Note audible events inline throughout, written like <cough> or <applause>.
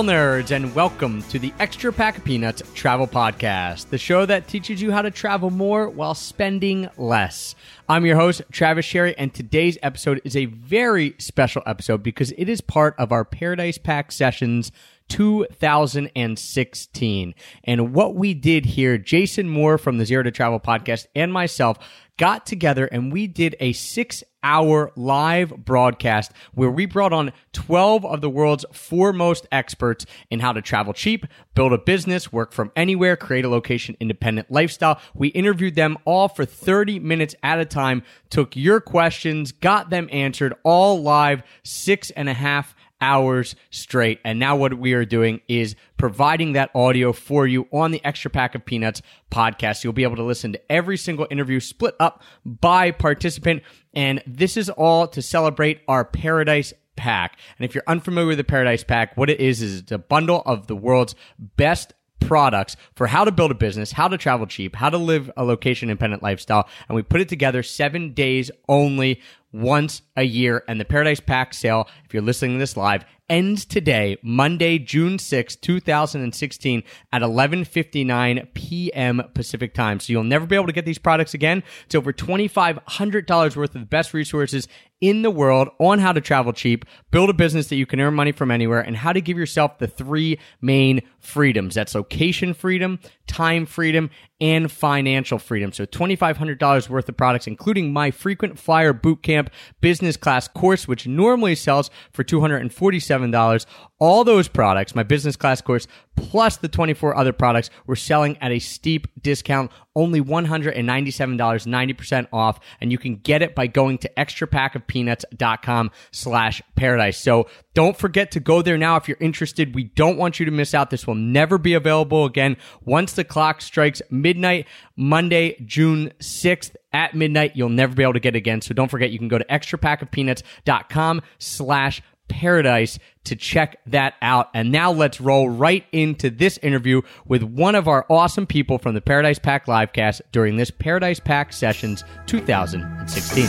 Travel nerds, and welcome to the Extra Pack of Peanuts Travel Podcast, the show that teaches you how to travel more while spending less. I'm your host, Travis Sherry, and today's episode is a very special episode because it is part of our Paradise Pack Sessions 2016. And what we did here, Jason Moore from the Zero to Travel podcast and myself got together and we did a six hour live broadcast where we brought on 12 of the world's foremost experts in how to travel cheap, build a business, work from anywhere, create a location independent lifestyle. We interviewed them all for 30 minutes at a time, took your questions, got them answered all live, six and a half hours straight. And now what we are doing is providing that audio for you on the Extra Pack of Peanuts podcast. You'll be able to listen to every single interview split up by participant. And this is all to celebrate our Paradise Pack. And if you're unfamiliar with the Paradise Pack, what it is is it's a bundle of the world's best products for how to build a business, how to travel cheap, how to live a location independent lifestyle. And we put it together seven days only once a year. And the Paradise Pack sale, if you're listening to this live, ends today, Monday, June 6, 2016 at 11:59 p.m. Pacific time. So you'll never be able to get these products again. It's over $2500 worth of the best resources in the world on how to travel cheap, build a business that you can earn money from anywhere, and how to give yourself the three main freedoms. That's location freedom, time freedom, and financial freedom. So $2,500 worth of products, including my frequent flyer bootcamp business class course, which normally sells for $247. All those products, my business class course, plus the 24 other products, we're selling at a steep discount, only $197, 90% off. And you can get it by going to extrapackofpeanuts.com slash paradise. So don't forget to go there now if you're interested. We don't want you to miss out. This will never be available again once the clock strikes midnight, Monday, June 6th at midnight. You'll never be able to get it again. So don't forget, you can go to extrapackofpeanuts.com slash paradise to check that out. And now let's roll right into this interview with one of our awesome people from the Paradise Pack livecast during this Paradise Pack Sessions 2016.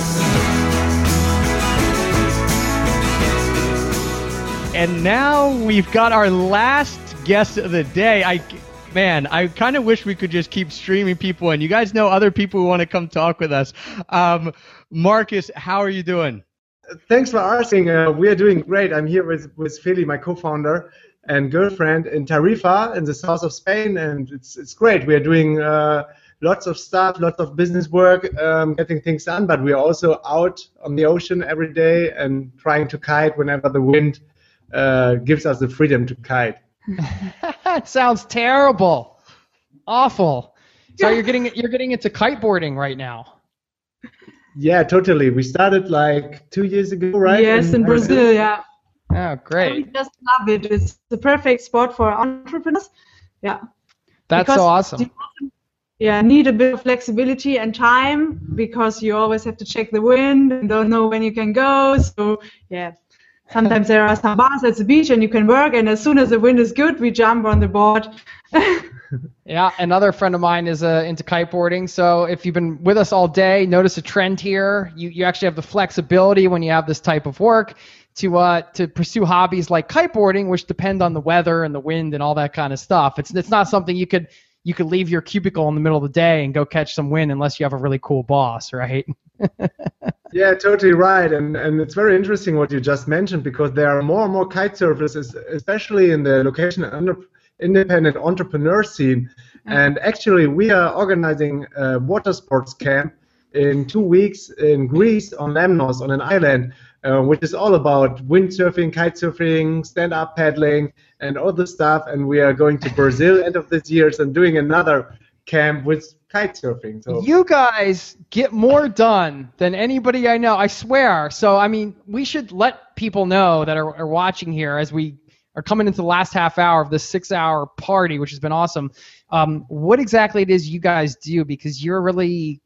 And now we've got our last guest of the day. I man, I kind of wish we could just keep streaming people and you guys know other people who want to come talk with us. Um, Marcus, how are you doing? Thanks for asking. Uh, we are doing great. I'm here with, with Feli, my co-founder and girlfriend in Tarifa in the south of Spain, and it's it's great. We are doing uh, lots of stuff, lots of business work, um, getting things done, but we are also out on the ocean every day and trying to kite whenever the wind uh, gives us the freedom to kite. that <laughs> sounds terrible, awful. So you're getting you're getting into kiteboarding right now. Yeah, totally. We started like two years ago, right? Yes, in, in Brazil, yeah. Oh, great. We just love it. It's the perfect spot for entrepreneurs. Yeah. That's because so awesome. Yeah, need a bit of flexibility and time because you always have to check the wind and don't know when you can go. So yeah, sometimes there are some bars at the beach and you can work, and as soon as the wind is good, we jump on the board. <laughs> yeah, another friend of mine is uh, into kiteboarding. So if you've been with us all day, notice a trend here. You you actually have the flexibility when you have this type of work to uh to pursue hobbies like kiteboarding, which depend on the weather and the wind and all that kind of stuff. It's it's not something you could you could leave your cubicle in the middle of the day and go catch some wind unless you have a really cool boss, right? <laughs> yeah, totally right. And and it's very interesting what you just mentioned because there are more and more kite surfers, especially in the location under independent entrepreneur scene. Mm-hmm. And actually, we are organizing a water sports camp in two weeks in Greece on Lemnos on an island, uh, which is all about windsurfing, kite surfing, stand-up paddling, and all the stuff. And we are going to Brazil end of this year and doing another camp with kite surfing. So you guys get more done than anybody I know. I swear. So I mean, we should let people know that are, are watching here as we are coming into the last half hour of this six hour party, which has been awesome. Um, what exactly it is you guys do because you're really,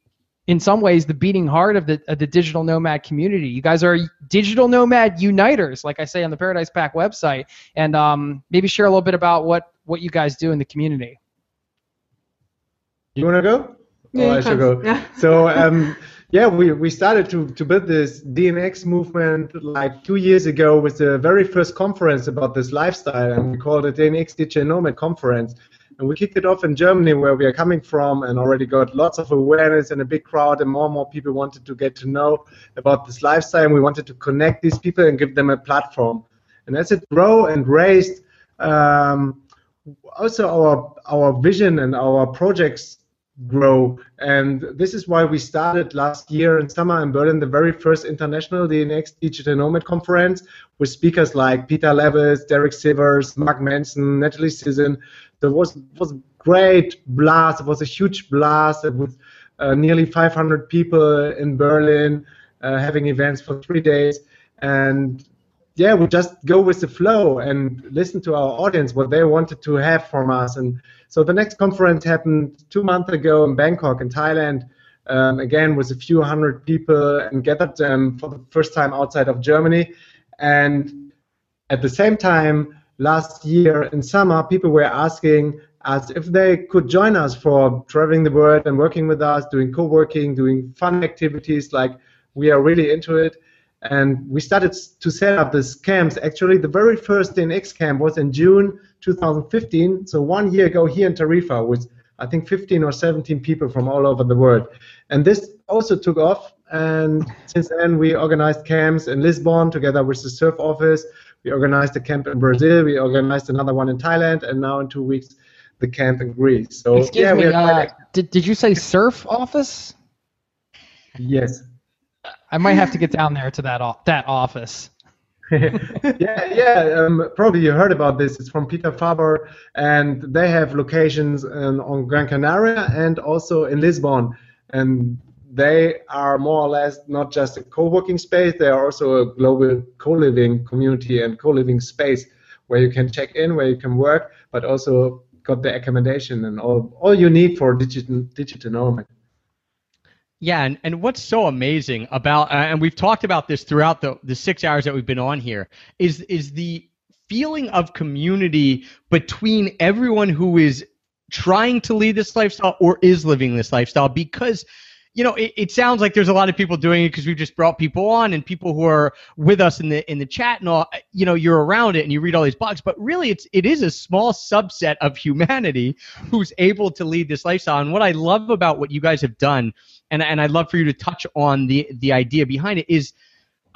in some ways, the beating heart of the, of the digital nomad community. You guys are digital nomad uniters, like I say on the Paradise Pack website, and um, maybe share a little bit about what, what you guys do in the community. You want to go? Yeah, oh, I should go. Yeah. So, um, yeah, we, we started to, to build this DNX movement like two years ago with the very first conference about this lifestyle, and we called it DNX Digital Nomad Conference. And we kicked it off in Germany, where we are coming from, and already got lots of awareness and a big crowd, and more and more people wanted to get to know about this lifestyle, and we wanted to connect these people and give them a platform. And as it grew and raised, um, also our our vision and our projects grow. And this is why we started last year in summer in Berlin the very first international DNX Digital Nomad Conference with speakers like Pieter Levels, Derek Sivers, Mark Manson, Natalie Sisson. So it was was great blast. It was a huge blast with uh, nearly 500 people in Berlin uh, having events for three days. And yeah, we just go with the flow and listen to our audience what they wanted to have from us. And so the next conference happened two months ago in Bangkok, in Thailand. Um, again, with a few hundred people and gathered them for the first time outside of Germany. And at the same time, last year in summer, people were asking us if they could join us for traveling the world and working with us, doing co-working, doing fun activities. Like we are really into it and we started to set up these camps. Actually, the very first DNX camp was in June 2015, so one year ago here in Tarifa with I think 15 or 17 people from all over the world. And this also took off, and since then we organized camps in Lisbon together with the Surf Office. We organized a camp in Brazil. We organized another one in Thailand, and now in two weeks the camp in Greece. So Excuse yeah, me, we are uh, did, did you say Surf Office? yes. I might have to get down there to that o- that office. <laughs> yeah, yeah. Um, probably you heard about this. It's from Peter Fabor, and they have locations in, on Gran Canaria and also in Lisbon. And they are more or less not just a co-working space; they are also a global co-living community and co-living space where you can check in, where you can work, but also got the accommodation and all all you need for digital digital nomad. Yeah, and, and what's so amazing about uh, and we've talked about this throughout the the six hours that we've been on here is is the feeling of community between everyone who is trying to lead this lifestyle or is living this lifestyle because you know, it, it, sounds like there's a lot of people doing it because we've just brought people on and people who are with us in the in the chat and all. You know, you're around it and you read all these blogs, but really, it's it is a small subset of humanity who's able to lead this lifestyle. And what I love about what you guys have done, and and I'd love for you to touch on the the idea behind it is.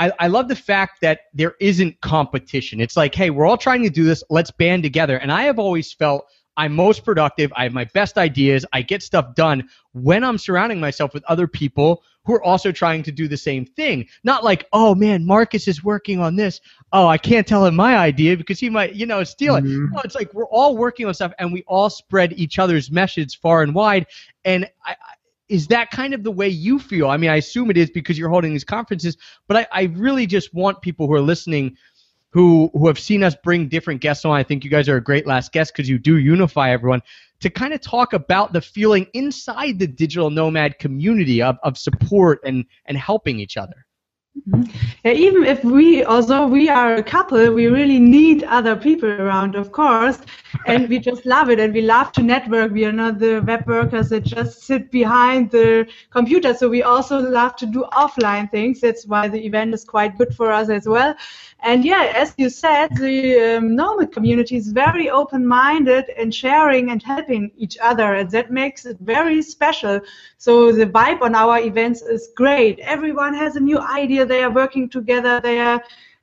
I, I love the fact that there isn't competition. It's like, hey, we're all trying to do this. Let's band together. And I have always felt I'm most productive. I have my best ideas. I get stuff done when I'm surrounding myself with other people who are also trying to do the same thing. Not like, oh man, Marcus is working on this. Oh, I can't tell him my idea because he might, you know, steal it. Mm-hmm. No, it's like we're all working on stuff and we all spread each other's message far and wide. And I, is that kind of the way you feel? I mean, I assume it is because you're holding these conferences, but I, I really just want people who are listening who who have seen us bring different guests on. I think you guys are a great last guest because you do unify everyone to kind of talk about the feeling inside the digital nomad community of, of support and and helping each other. Mm-hmm. Yeah, even if we, although we are a couple, we really need other people around, of course, and we just love it, and we love to network. We are not the web workers that just sit behind the computer, so we also love to do offline things. That's why the event is quite good for us as well. And yeah, as you said, the um, Nomad community is very open-minded and sharing and helping each other, and that makes it very special. So the vibe on our events is great. Everyone has a new idea. They are working together. They are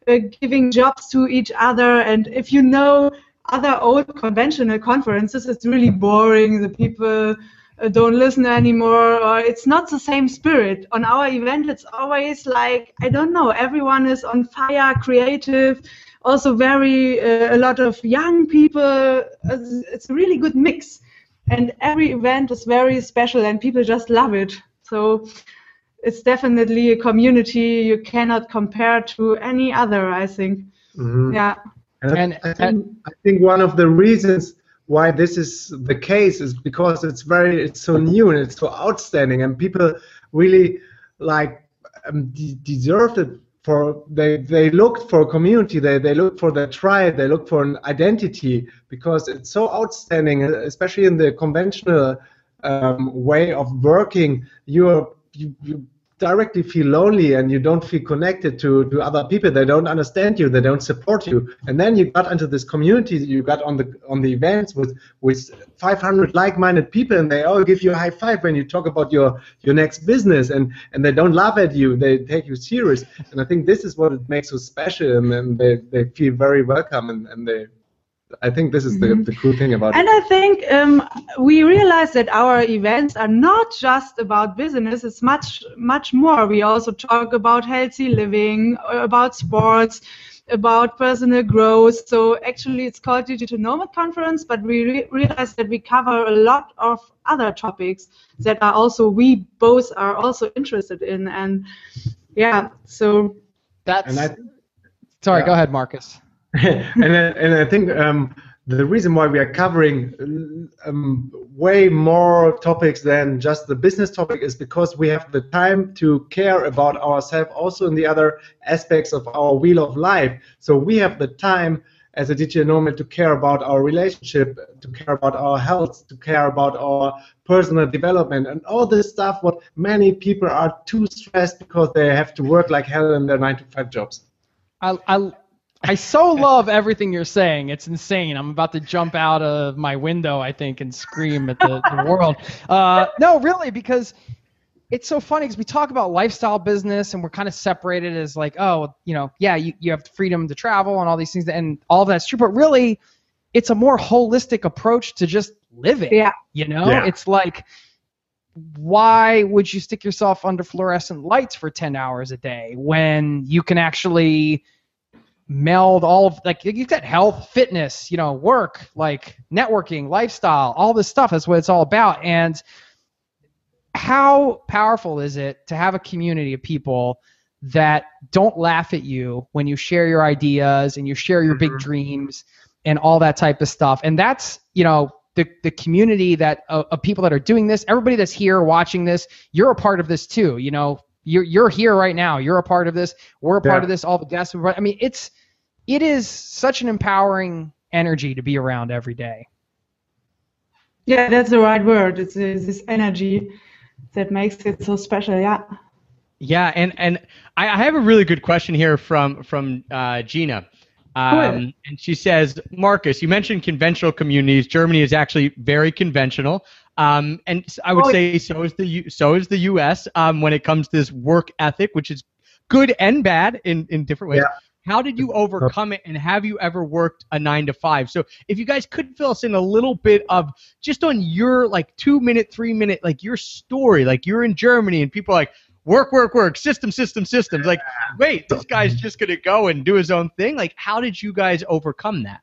uh, giving jobs to each other. And if you know other old conventional conferences, it's really boring. The people uh, don't listen anymore or it's not the same spirit on our event it's always like i don't know everyone is on fire creative also very uh, a lot of young people it's a really good mix and every event is very special and people just love it so it's definitely a community you cannot compare to any other i think. Mm-hmm. yeah. And, I, think, I think one of the reasons why this is the case is because it's very it's so new and it's so outstanding and people really like um, de- deserved it for they they looked for a community they they look for the tribe they look for an identity because it's so outstanding especially in the conventional um, way of working. You're you, you directly feel lonely and you don't feel connected to, to other people. They don't understand you. They don't support you. And then you got into this community. You got on the on the events with with 500 like-minded people and they all give you a high five when you talk about your your next business and and they don't laugh at you. They take you serious. And i think this is what it makes you special and, and they, they feel very welcome and, and they I think this is the, Mhm. the cool thing about And it. I think um, we realize that our events are not just about business, it's much, much more. We also talk about healthy living, uh, about sports, about personal growth. So actually, it's called Digital Nomad Conference, but we re- realize that we cover a lot of other topics that are also, we both are also interested in. And yeah, so That's And I, sorry. yeah. Go ahead, Marcus. <laughs> and I, and I think um, the reason why we are covering um, way more topics than just the business topic is because we have the time to care about ourselves also in the other aspects of our wheel of life. So we have the time as a digital nomad to care about our relationship, to care about our health, to care about our personal development, and all this stuff. What many people are too stressed because they have to work like hell in their nine to five jobs. I, I, I so love everything you're saying. It's insane. I'm about to jump out of my window, I think, and scream at the, the world. Uh, no, really, because it's so funny because we talk about lifestyle business and we're kind of separated as like, oh, you know, yeah, you, you have freedom to travel and all these things, and all of that's true. But really, it's a more holistic approach to just living. yeah. You know, Yeah. it's like, why would you stick yourself under fluorescent lights for 10 hours a day when you can actually meld all of like you've got health, fitness, you know, work, like networking, lifestyle, all this stuff. That's what it's all about. And how powerful is it to have a community of people that don't laugh at you when you share your ideas and you share your big Mhm. dreams and all that type of stuff. And that's, you know, the, the community that uh, of people that are doing this, everybody that's here watching this, you're a part of this too. You know, you're you're here right now. You're a part of this. We're a part Yeah. of this. All the guests. I mean, it's it is such an empowering energy to be around every day. Yeah, that's the right word. It's, it's this energy that makes it so special. Yeah. Yeah, and and I, I have a really good question here from from uh, Gina. Um, and she says, Marcus, you mentioned conventional communities. Germany is actually very conventional. Um, and I would Oh, say so is the U- so is the U.S. Um, when it comes to this work ethic, which is good and bad in, in different ways. Yeah. How did you overcome it, and have you ever worked a nine to five? So, if you guys could fill us in a little bit of just on your like two minute, three minute, like your story, like you're in Germany and people are like work, work, work, system, system, systems. Like, wait, this guy's just gonna go and do his own thing. Like, how did you guys overcome that?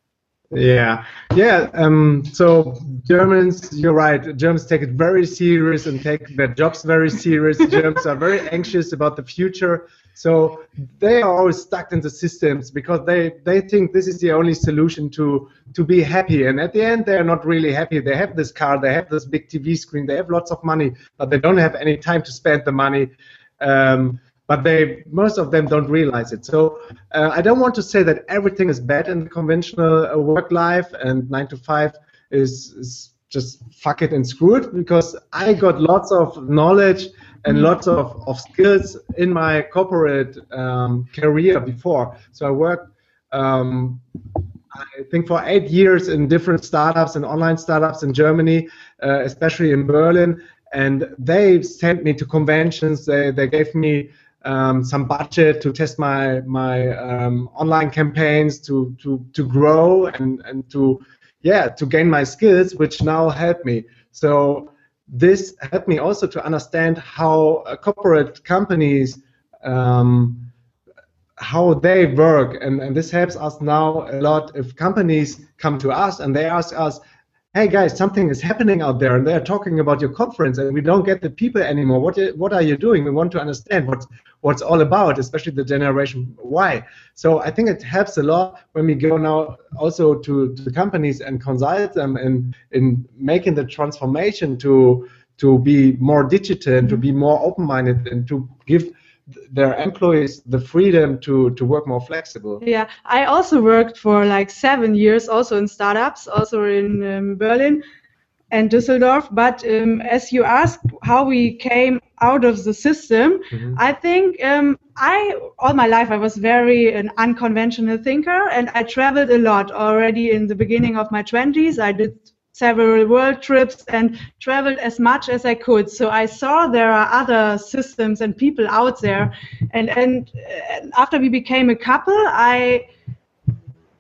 Yeah, yeah. Um, so Germans, you're right. Germans take it very serious and take their jobs very serious. Germans are very anxious about the future. So they are always stuck in the systems because they, they think this is the only solution to to be happy. And at the end, they are not really happy. They have this car, they have this big TV screen, they have lots of money, but they don't have any time to spend the money. Um, but they most of them don't realize it. So uh, I don't want to say that everything is bad in the conventional uh, work life and nine to five is, is just fuck it and screw it because I got lots of knowledge and lots of, of skills in my corporate um, career before. So I worked um, I think for eight years in different startups and online startups in Germany, uh, especially in Berlin. And they sent me to conventions. They, they gave me um, some budget to test my my um, online campaigns to to to grow and and to yeah to gain my skills, which now help me. So this helped me also to understand how uh, corporate companies um, how they work. And, and this helps us now a lot if companies come to us and they ask us hey guys something is happening out there and they're talking about your conference and we don't get the people anymore. What what are you doing? We want to understand what's what's all about especially the generation y. So i think it helps a lot when we go now also to, to the companies and consult them in in making the transformation to to be more digital and to be more open-minded and to give their employees the freedom to, to work more flexible. Yeah, I also worked for like seven years, also in startups, also in um, Berlin. and Düsseldorf. But um, as you asked, how we came out of the system, Mhm. I think um, I all my life I was very an unconventional thinker, and I traveled a lot already in the beginning of my twenties. I did several world trips and traveled as much as I could. So I saw there are other systems and people out there, and and, after we became a couple, I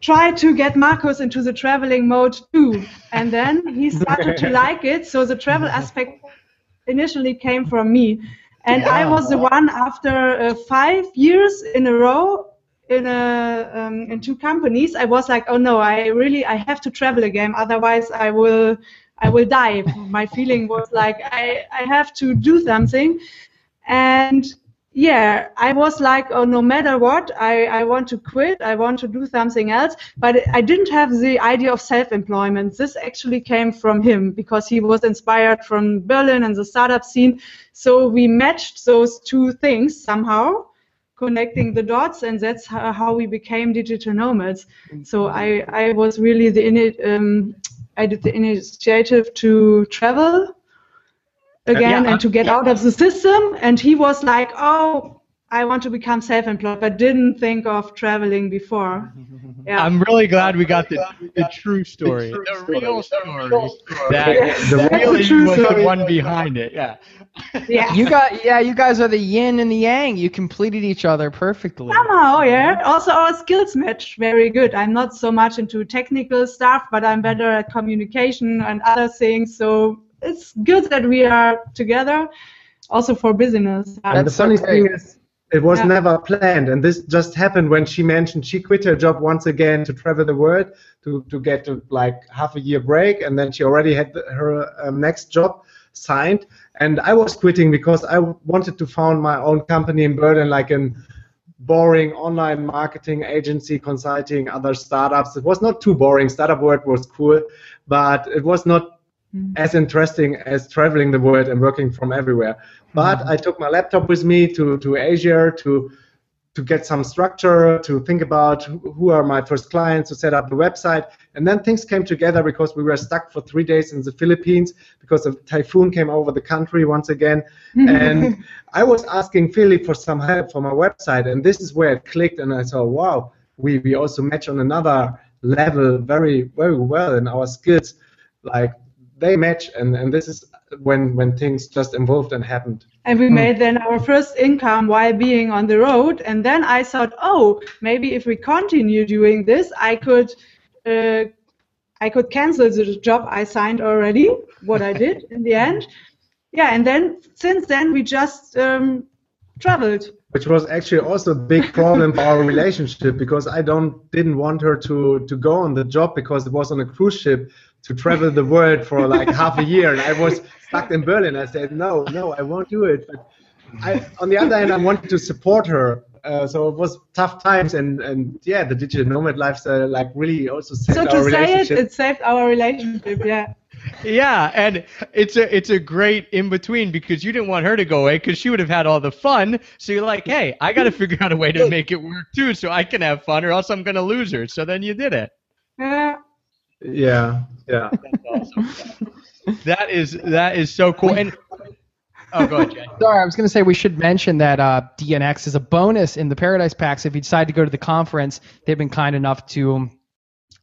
tried to get Marcus into the traveling mode too. And then he started to <laughs> like it. So the travel aspect initially came from me. And I was the one after uh, five years in a row in a um, in two companies. I was like, oh no, I really I have to travel again. Otherwise, I will I will die. <laughs> My feeling was like I I have to do something. And yeah, I was like, oh, no matter what, I, I want to quit. I want to do something else. But I didn't have the idea of self-employment. This actually came from him because he was inspired from Berlin and the startup scene. So we matched those two things somehow, connecting the dots, and that's how, how we became digital nomads. So I, I was really the um, I did the initiative to travel again Yeah, and to get out of the system. And he was like, "Oh, I want to become self-employed," but didn't think of traveling before. <laughs> Yeah. I'm really glad we got the, the true story, the, real story. That <laughs> The really true was the story. one behind it. Yeah. yeah. <laughs> You got yeah, you guys are the yin and the yang. You completed each other perfectly. Somehow, yeah. Also, our skills match very good. I'm not so much into technical stuff, but I'm better at communication and other things. So it's good that we are together, also for business. And the That's so funny thing is, it was Yeah. never planned, and this just happened when she mentioned she quit her job once again to travel the world to to get to like half a year break, and then she already had the, her um, next job signed, and I was quitting because I wanted to found my own company in Berlin, like an boring online marketing agency, consulting other startups. It was not too boring. Startup work was cool, but it was not Mm-hmm. as interesting as traveling the world and working from everywhere. Mm-hmm. But I took my laptop with me to, to Asia to to get some structure, to think about who who are my first clients, to set up the website. And then things came together because we were stuck for three days in the Philippines because a typhoon came over the country once again. Mm-hmm. and <laughs> I was asking Philip for some help for my website. And this is where it clicked. And I saw, wow, we, we also match on another level very, very well in our skills. Like they match. And, and this is when, when things just evolved and happened. And we made then our first income while being on the road. And then I thought, oh, maybe if we continue doing this, I could, uh, I could cancel the job I signed already. What I did in the end, yeah. And then since then we just um, traveled. which was actually also a big problem for our relationship because I don't didn't want her to to go on the job because it was on a cruise ship to travel the world for like half a year and I was stuck in Berlin. I said no, no, I won't do it. But I, on the other hand, I wanted to support her. Uh, so it was tough times and and yeah, the digital nomad lifestyle like really also saved So our to say it, it saved our relationship. Yeah. Yeah, and it's a it's a great in between because you didn't want her to go away because she would have had all the fun. So you're like, hey, I got to figure out a way to make it work too, so I can have fun, or else I'm gonna lose her. So then you did it. Yeah. Yeah, yeah. That is that is so cool. And oh, go ahead, Jay. Sorry, I was going to say we should mention that uh, DNX is a bonus in the Paradise Packs. If you decide to go to the conference, they've been kind enough to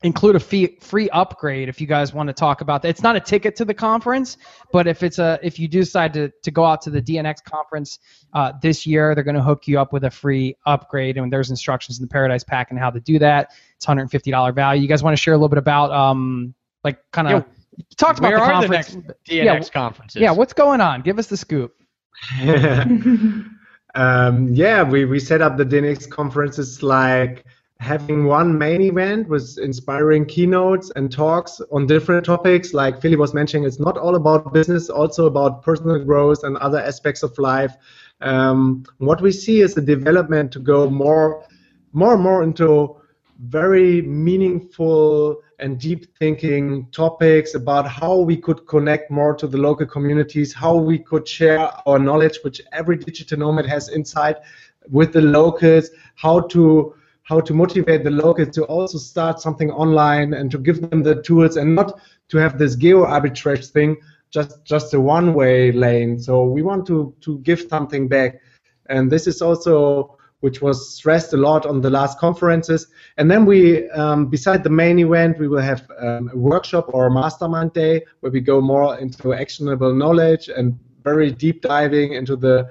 include a fee, free upgrade if you guys want to talk about that. It's not a ticket to the conference, but if it's a if you do decide to, to go out to the DNX conference uh, this year, they're going to hook you up with a free upgrade, and there's instructions in the Paradise Pack and how to do that. It's $150 value. You guys want to share a little bit about um like kind of Yeah, talked about Where the are the conference. next Yeah, DNX conferences? yeah, what's going on? Give us the scoop. <laughs> um, yeah, we, we set up the DNX conferences like having one main event with inspiring keynotes and talks on different topics. Like Feli was mentioning, it's not all about business, also about personal growth and other aspects of life. Um, what we see is a development to go more, more and more into very meaningful and deep thinking topics about how we could connect more to the local communities, how we could share our knowledge, which every digital nomad has inside, with the locals, how to how to motivate the locals to also start something online and to give them the tools and not to have this geo arbitrage thing just just a one way lane. So we want to to give something back, and this is also which was stressed a lot on the last conferences. And then we, um, beside the main event, we will have um, a workshop or a mastermind day where we go more into actionable knowledge and very deep diving into the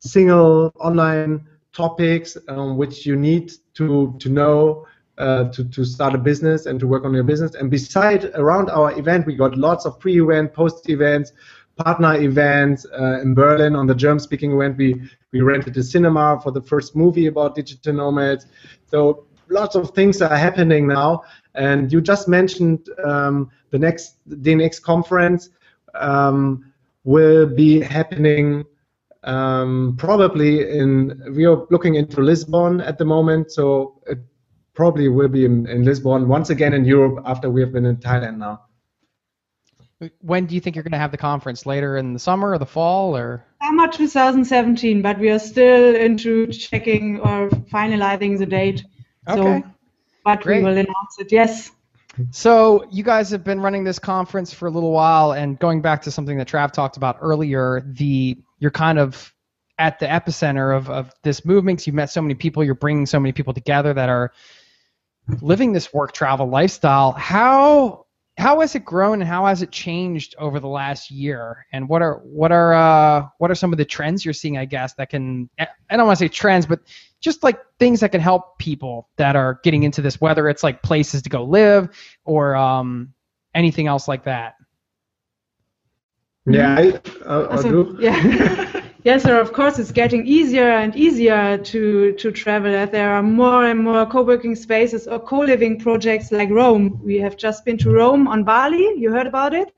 single online topics um, which you need to to know uh, to, to start a business and to work on your business. And beside around our event, we got lots of pre-event, post-events, partner events uh, in Berlin on the German-speaking event. We we rented a cinema for the first movie about digital nomads. So lots of things are happening now. And you just mentioned um, the next DNX conference um, will be happening um, probably in. We are looking into Lisbon at the moment, so it probably will be in, in Lisbon once again in Europe after we have been in Thailand now. When do you think you're going to have the conference? Later in the summer or the fall, or? Summer 2017, but we are still into checking or finalizing the date. Okay. So, but Great. we will announce it. Yes. So you guys have been running this conference for a little while, and going back to something that Trav talked about earlier, the you're kind of at the epicenter of, of this movement. You've met so many people, you're bringing so many people together that are living this work travel lifestyle. How how has it grown and how has it changed over the last year? And what are what are uh, what are some of the trends you're seeing? I guess that can I don't want to say trends, but just like things that can help people that are getting into this, whether it's like places to go live or um, anything else like that. Yeah, I, I'll, I'll do. yeah. <laughs> yes, sir. Of course, it's getting easier and easier to to travel. There are more and more co-working spaces or co-living projects like Roam. We have just been to Roam on Bali. You heard about it?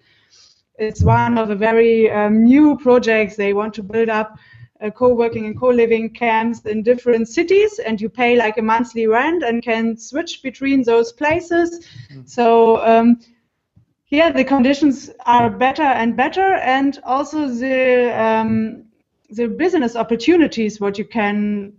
It's one of the very um, new projects. They want to build up uh, co-working and co-living camps in different cities, and you pay like a monthly rent and can switch between those places. So. Um, yeah, the conditions are better and better, and also the um, the business opportunities what you can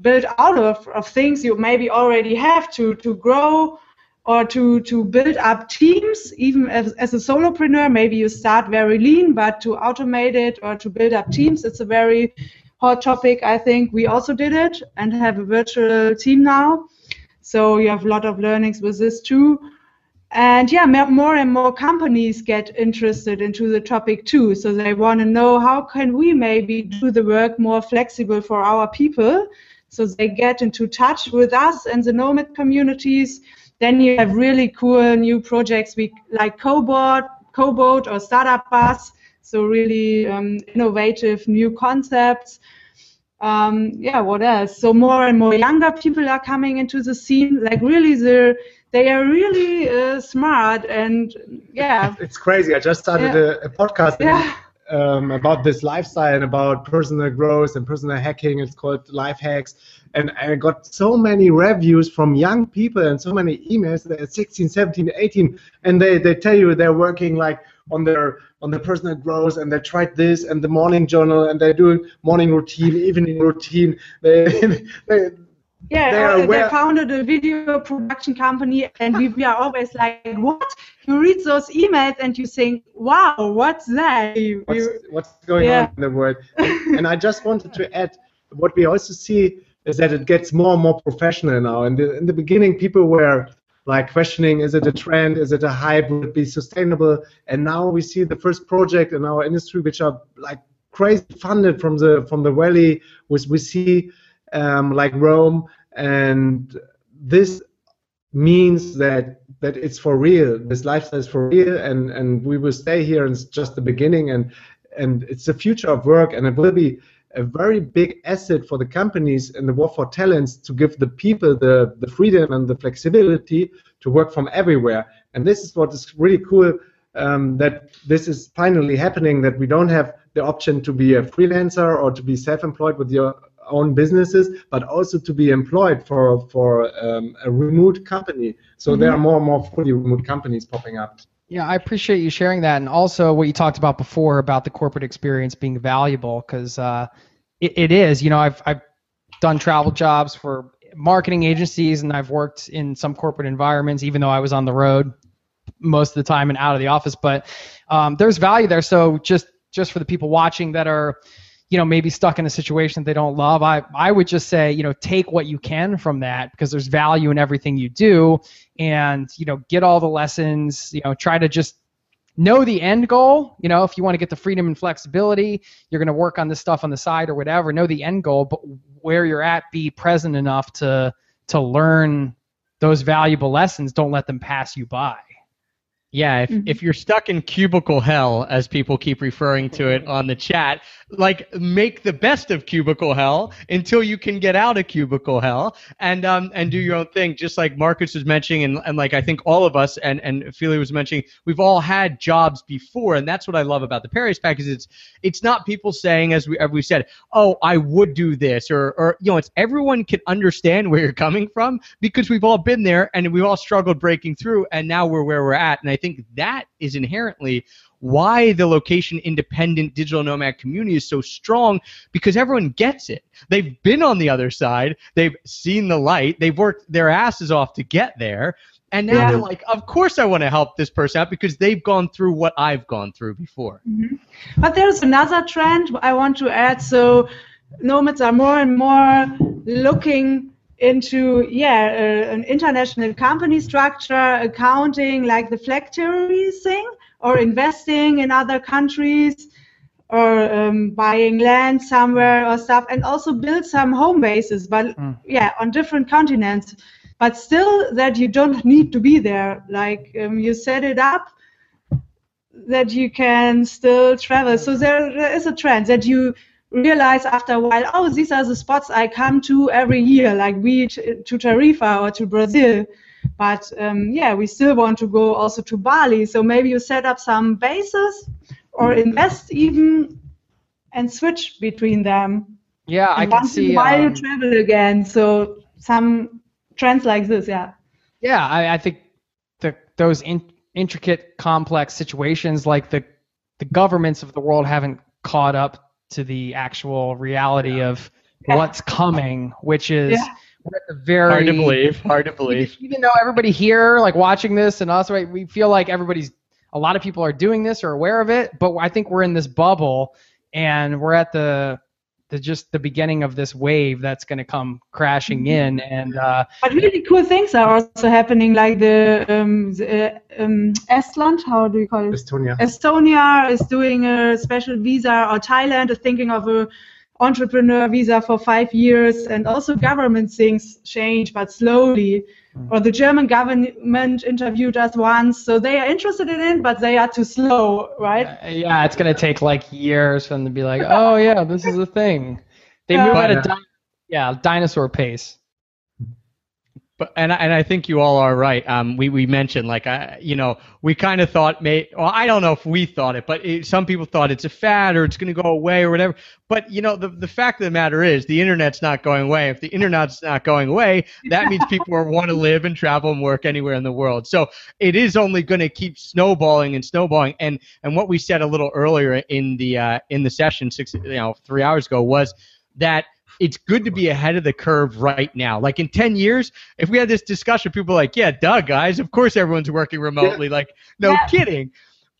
build out of, of things you maybe already have to to grow or to to build up teams even as, as a solopreneur maybe you start very lean but to automate it or to build up teams it's a very hot topic i think. We also did it and have a virtual team now. So you have a lot of learnings with this too. And yeah more and more companies get interested into the topic too. So they want to know how can we maybe do the work more flexible for our people so they get into touch with us and the nomad communities then you have really cool new projects we like Coboat Coboat or startup bus so really um, innovative new concepts um, yeah, what else? So more and more younger people are coming into the scene. Like really, they they are really uh, smart and yeah, <laughs> It's crazy. I just started Yeah. a, a podcast yeah, um, about this lifestyle and about personal growth and personal hacking. It's called Life Hacks. And I got so many reviews from young people and so many emails. They're 16, 17, 18, and they, they tell you they're working like on their on their personal growth and they tried this and the morning journal and they're doing morning routine, evening routine. They, <laughs> they, yeah. Uh, they founded a video production company, and we, we are always like, what? You read those emails and you think, wow, what's that? What's, what's going Yeah. on in the world. And, <laughs> and I just wanted to add what we also see is that it gets more and more professional now. In the, in the beginning, people were like questioning is it a trend, is it a hype, will it be sustainable? And now we see the first project in our industry which are like crazy funded from the from the valley, which we see um, like Roam, and this means that that it's for real. This lifestyle is for real, and and we will stay here. And it's just the beginning, and and it's the future of work, and it will be a very big asset for the companies in the war for talents to give the people the the freedom and the flexibility to work from everywhere. And this is what is really cool. Um, that this is finally happening. That we don't have the option to be a freelancer or to be self-employed with your own businesses, but also to be employed for for um, a remote company. So there are more and more fully remote companies popping up. Yeah, I appreciate you sharing that, and also what you talked about before about the corporate experience being valuable, because uh, it, it is. You know, I've I've done travel jobs for marketing agencies, and I've worked in some corporate environments, even though I was on the road most of the time and out of the office. But um, there's value there. So just just for the people watching that are you know maybe stuck in a situation they don't love i i would just say you know take what you can from that because there's value in everything you do and you know get all the lessons you know try to just know the end goal. You know if you want to get the freedom and flexibility you're going to work on this stuff on the side or whatever know the end goal but where you're at be present enough to to learn those valuable lessons. Don't let them pass you by. Yeah, if, mm-hmm. if you're stuck in cubicle hell, as people keep referring to it on the chat, like make the best of cubicle hell until you can get out of cubicle hell and um and do your own thing. Just like marcus was mentioning and, and like i think all of us and and Feli was mentioning we've all had jobs before and that's what i love about the paradise package it's it's not people saying as we as we said oh i would do this or or you know it's everyone can understand where you're coming from because we've all been there and we've all struggled breaking through and now we're where we're at. And i think that is inherently why the location independent digital nomad community is so strong because everyone gets it. They've been on the other side, they've seen the light, they've worked their asses off to get there. And now yeah. they're like, of course I want to help this person out because they've gone through what I've gone through before. Mm-hmm. But there's another trend I want to add. So nomads are more and more looking into yeah uh, an international company structure accounting like the flag theory thing or investing in other countries or um, buying land somewhere or stuff and also build some home bases but mm. yeah on different continents. But still that you don't need to be there. Like um, you set it up that you can still travel. So there, there is a trend that you realize after a while oh these are the spots i come to every year like we to tarifa or to brazil but um, yeah, we still want to go also to Bali. So maybe you set up some bases or invest even and switch between them. Yeah, and I can see. While um, you travel again. So some trends like this, yeah. Yeah, I, I think the those in, intricate, complex situations like the the governments of the world haven't caught up to the actual reality yeah. of yeah. what's coming, which is. Yeah we're at the very hard to believe. <laughs> Hard to believe. Even, even though everybody here, like watching this, and us, right, we feel like everybody's, a lot of people are doing this or aware of it, but I think we're in this bubble, and we're at the the just the beginning of this wave that's going to come crashing mm-hmm. in and uh, but really cool things are also happening like the, um, the um, estland how do you call it estonia estonia is doing a special visa or thailand is thinking of a entrepreneur visa for five years, and also government things change, but slowly. Mm. Or the German government interviewed us once, so they are interested in it, but they are too slow, right? Uh, yeah, it's gonna take like years for them to be like, oh yeah, this is a thing. They move at a di- yeah dinosaur pace. But and and I think you all are right. Um, we we mentioned like I you know we kind of thought may well I don't know if we thought it, but it, some people thought it's a fad or it's going to go away or whatever. But you know the the fact of the matter is the internet's not going away. If the internet's not going away, that means people want to <laughs> live and travel and work anywhere in the world. So it is only going to keep snowballing and snowballing. And and what we said a little earlier in the uh, in the session six you know three hours ago was that it's good to be ahead of the curve right now. Like in 10 years, if we had this discussion, people are like, yeah, duh, guys, of course everyone's working remotely. Yeah. Like, no yeah. kidding.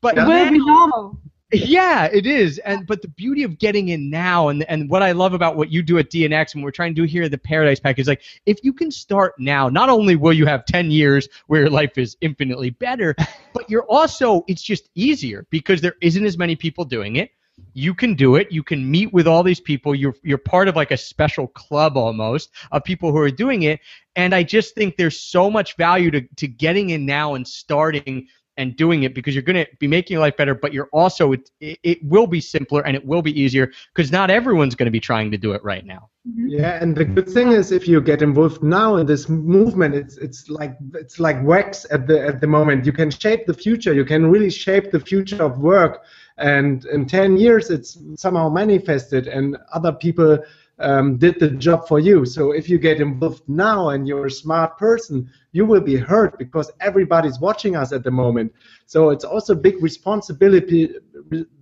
But it will be normal. Yeah, it is. And but the beauty of getting in now and and what I love about what you do at DNX and we're trying to do here at the Paradise Pack is like if you can start now, not only will you have 10 years where your life is infinitely better, <laughs> but you're also it's just easier because there isn't as many people doing it you can do it. You can meet with all these people. You're you're part of like a special club almost of people who are doing it. And I just think there's so much value to, to getting in now and starting and doing it because you're going to be making your life better, but you're also it, it will be simpler and it will be easier because not everyone's going to be trying to do it right now. Mm-hmm. Yeah, and the good thing is if you get involved now in this movement, it's it's like it's like wax at the at the moment. You can shape the future. You can really shape the future of work and in 10 years it's somehow manifested and other people um, did the job for you. So if you get involved now and you're a smart person you will be hurt because everybody's watching us at the moment. So it's also big responsibility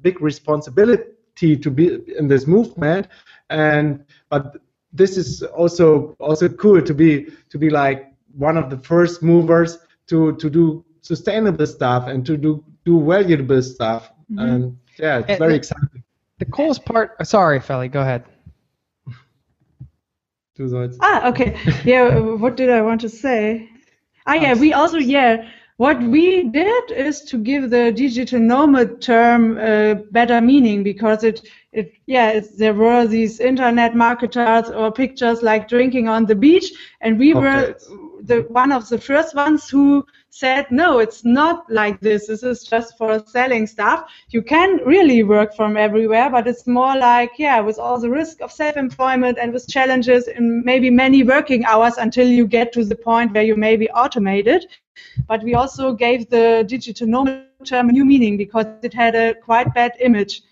big responsibility to be in this movement. And but this is also also cool to be to be like one of the first movers to to do sustainable stuff and to do do valuable stuff. Mm-hmm. And yeah, it's And very the- exciting. The coolest part. uh, Sorry, Feli, go ahead. <laughs> Du sollst. Ah, okay. Yeah, uh, what did I want to say? Ah, yeah, we also, yeah, what we did is to give the digital nomad term a better meaning because it, it yeah, it's, there were these internet marketers or pictures like drinking on the beach, and we were Cocktails. The one of the first ones who said, no, it's not like this. This is just for selling stuff. You can really work from everywhere, but it's more like, yeah, with all the risk of self-employment and with challenges and maybe many working hours until you get to the point where you maybe automate it. But we also gave the digital nomad term a new meaning because it had a quite bad image.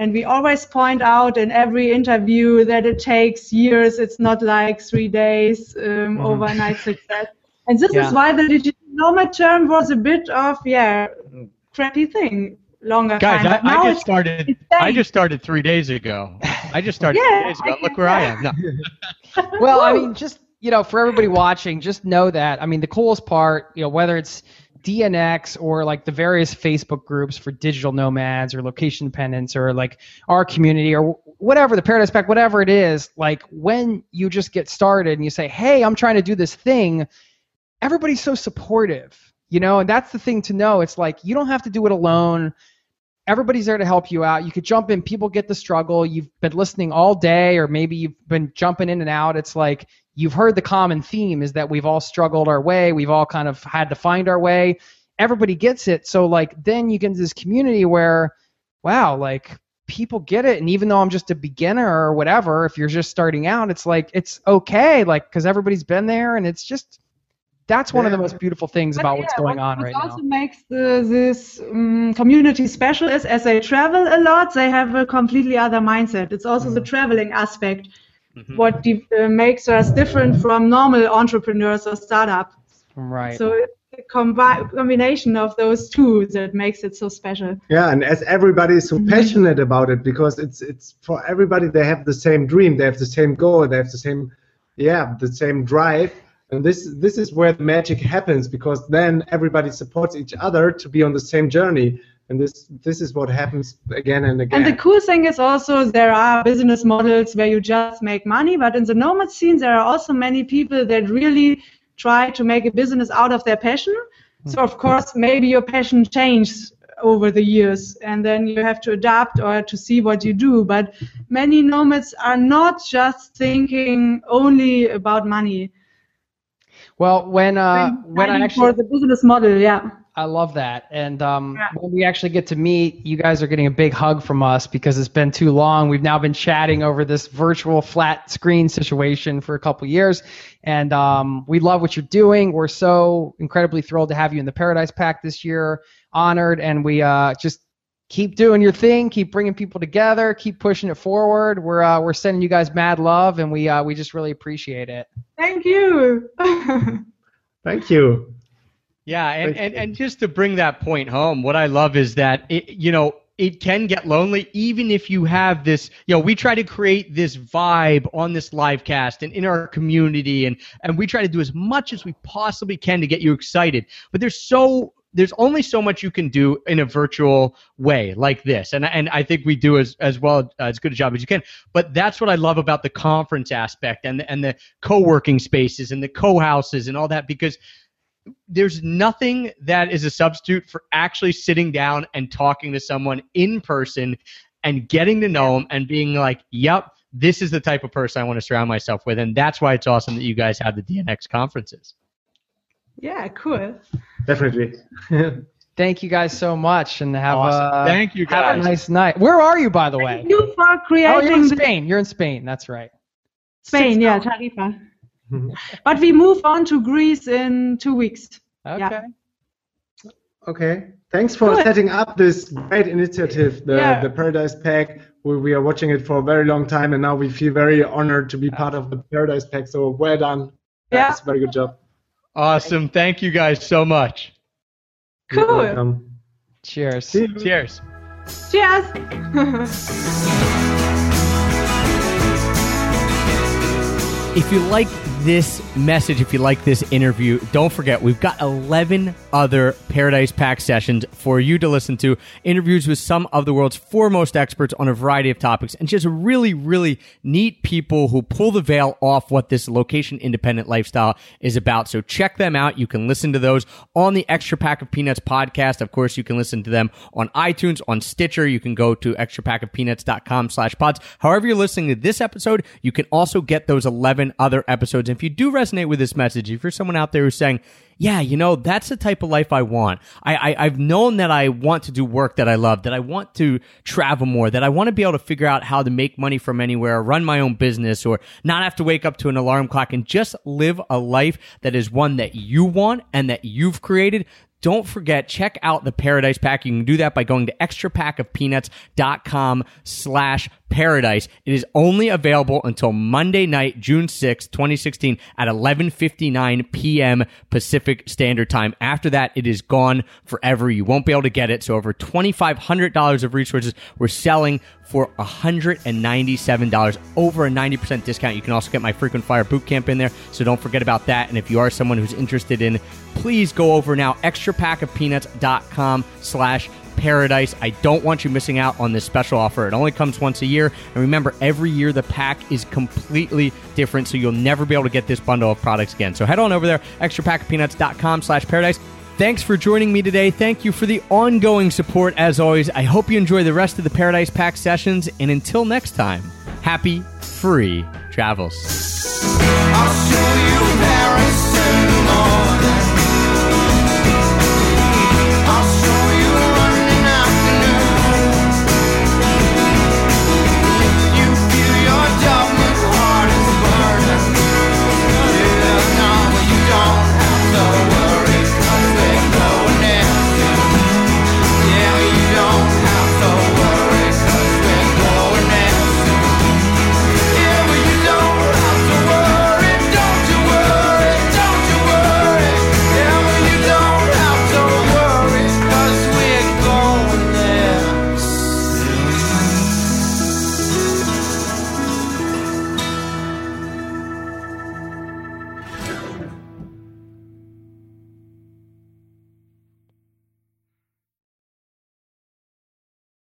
And we always point out in every interview that it takes years. It's not like three days, um, overnight success. And this Yeah. is why the digital nomad term was a bit of, yeah, crappy thing longer Guys, time. I, I just started. I just started three days ago. I just started Yeah, three days ago. Look get where I am. No. <laughs> Well, I mean, just you know, for everybody watching, just know that. I mean, the coolest part, you know, whether it's DNX or like the various Facebook groups for digital nomads or location dependents or like our community or whatever the Paradise Pack, whatever it is, like when you just get started and you say, "Hey, I'm trying to do this thing," everybody's so supportive, you know, and that's the thing to know. It's like you don't have to do it alone. Everybody's there to help you out. You could jump in. People get the struggle. You've been listening all day, or maybe you've been jumping in and out. It's like you've heard the common theme is that we've all struggled our way. We've all kind of had to find our way. Everybody gets it. So like then you get into this community where, wow, like people get it. And even though I'm just a beginner or whatever, if you're just starting out, it's like it's okay, like because everybody's been there, and it's just that's one of the most beautiful things But about what's going what, on what right now. What also makes the, this um, community special is as they travel a lot, they have a completely other mindset. It's also Mm. the traveling aspect Mhm. what di- uh, makes us different from normal entrepreneurs or startup. Right. So it's a combi- combination of those two that makes it so special. Yeah, and as everybody is so Mhm. passionate about it, because it's it's for everybody, they have the same dream, they have the same goal, they have the same, yeah, the same drive, and this this is where the magic happens, because then everybody supports each other to be on the same journey, and this this is what happens again and again. And the cool thing is also there are business models where you just make money, but in the nomad scene there are also many people that really try to make a business out of their passion. So of course maybe your passion changes over the years and then you have to adapt or to see what you do. But many nomads are not just thinking only about money. Well, when uh, when I actually for the business model, yeah. I love that. And um, Yeah. when we actually get to meet, you guys are getting a big hug from us because it's been too long. We've now been chatting over this virtual flat screen situation for a couple years. And um, we love what you're doing. We're so incredibly thrilled to have you in the Paradise Pack this year. Honored. And we uh, just keep doing your thing, keep bringing people together, keep pushing it forward. We're, uh, we're sending you guys mad love, and we, uh, we just really appreciate it. Thank you. <laughs> Thank you. Yeah, and, Thank and, you. and just to bring that point home, what I love is that it, you know it can get lonely even if you have this. You know, we try to create this vibe on this live cast and in our community, and and we try to do as much as we possibly can to get you excited. But there's so there's only so much you can do in a virtual way like this, and and I think we do as as well uh, as good a job as you can. But that's what I love about the conference aspect and the, and the co-working spaces and the co-houses and all that because there's nothing that is a substitute for actually sitting down and talking to someone in person and getting to know them and being like, yep, this is the type of person I want to surround myself with. And that's why it's awesome that you guys have the DNX conferences. Yeah, cool. Definitely. <laughs> Thank you guys so much, and have Awesome. a Thank you, have a guys. nice night. Where are you, by the way? Thank you for creating. Oh, you're in Spain. You're in Spain. That's right. Spain, Six yeah, hours. Tarifa. <laughs> but we move on to Greece in two weeks. Okay. Okay. Thanks for Good. setting up this great initiative, the, Yeah. the Paradise Pack. We, we are watching it for a very long time, and now we feel very honored to be part of the Paradise Pack. So well done. Yeah. That's a very good job. Awesome. Thank you guys so much. You're Cool. welcome. Cheers. Cheers. Cheers. If you like this message, if you like this interview, don't forget we've got 11 other Paradise Pack sessions for you to listen to. Interviews with some of the world's foremost experts on a variety of topics and just really, really neat people who pull the veil off what this location independent lifestyle is about. So check them out. You can listen to those on the Extra Pack of Peanuts podcast. Of course, you can listen to them on iTunes, on Stitcher. You can go to extrapackofpeanuts.com slash pods. However you're listening to this episode, you can also get those 11 other episodes. And if you do resonate with this message, if you're someone out there who's saying, yeah, you know, that's the type of life I want. I, I, have known that I want to do work that I love, that I want to travel more, that I want to be able to figure out how to make money from anywhere, run my own business, or not have to wake up to an alarm clock and just live a life that is one that you want and that you've created. Don't forget, check out the Paradise Pack. You can do that by going to extrapackofpeanuts.com slash paradise. It is only available until Monday night, June 6th, 2016 at 11:59 p.m. Pacific Standard Time. After that, it is gone forever. You won't be able to get it. So over $2500 of resources we're selling for $197, over a 90% discount. You can also get my frequent flyer boot camp in there. So don't forget about that. And if you are someone who's interested in, please go over now, extrapackofpeanuts.com slash paradise. I don't want you missing out on this special offer. It only comes once a year. And remember, every year the pack is completely different, so you'll never be able to get this bundle of products again. So head on over there, extrapackofpeanuts.com slash paradise. Thanks for joining me today. Thank you for the ongoing support as always. I hope you enjoy the rest of the Paradise Pack sessions. And until next time, happy, free travels.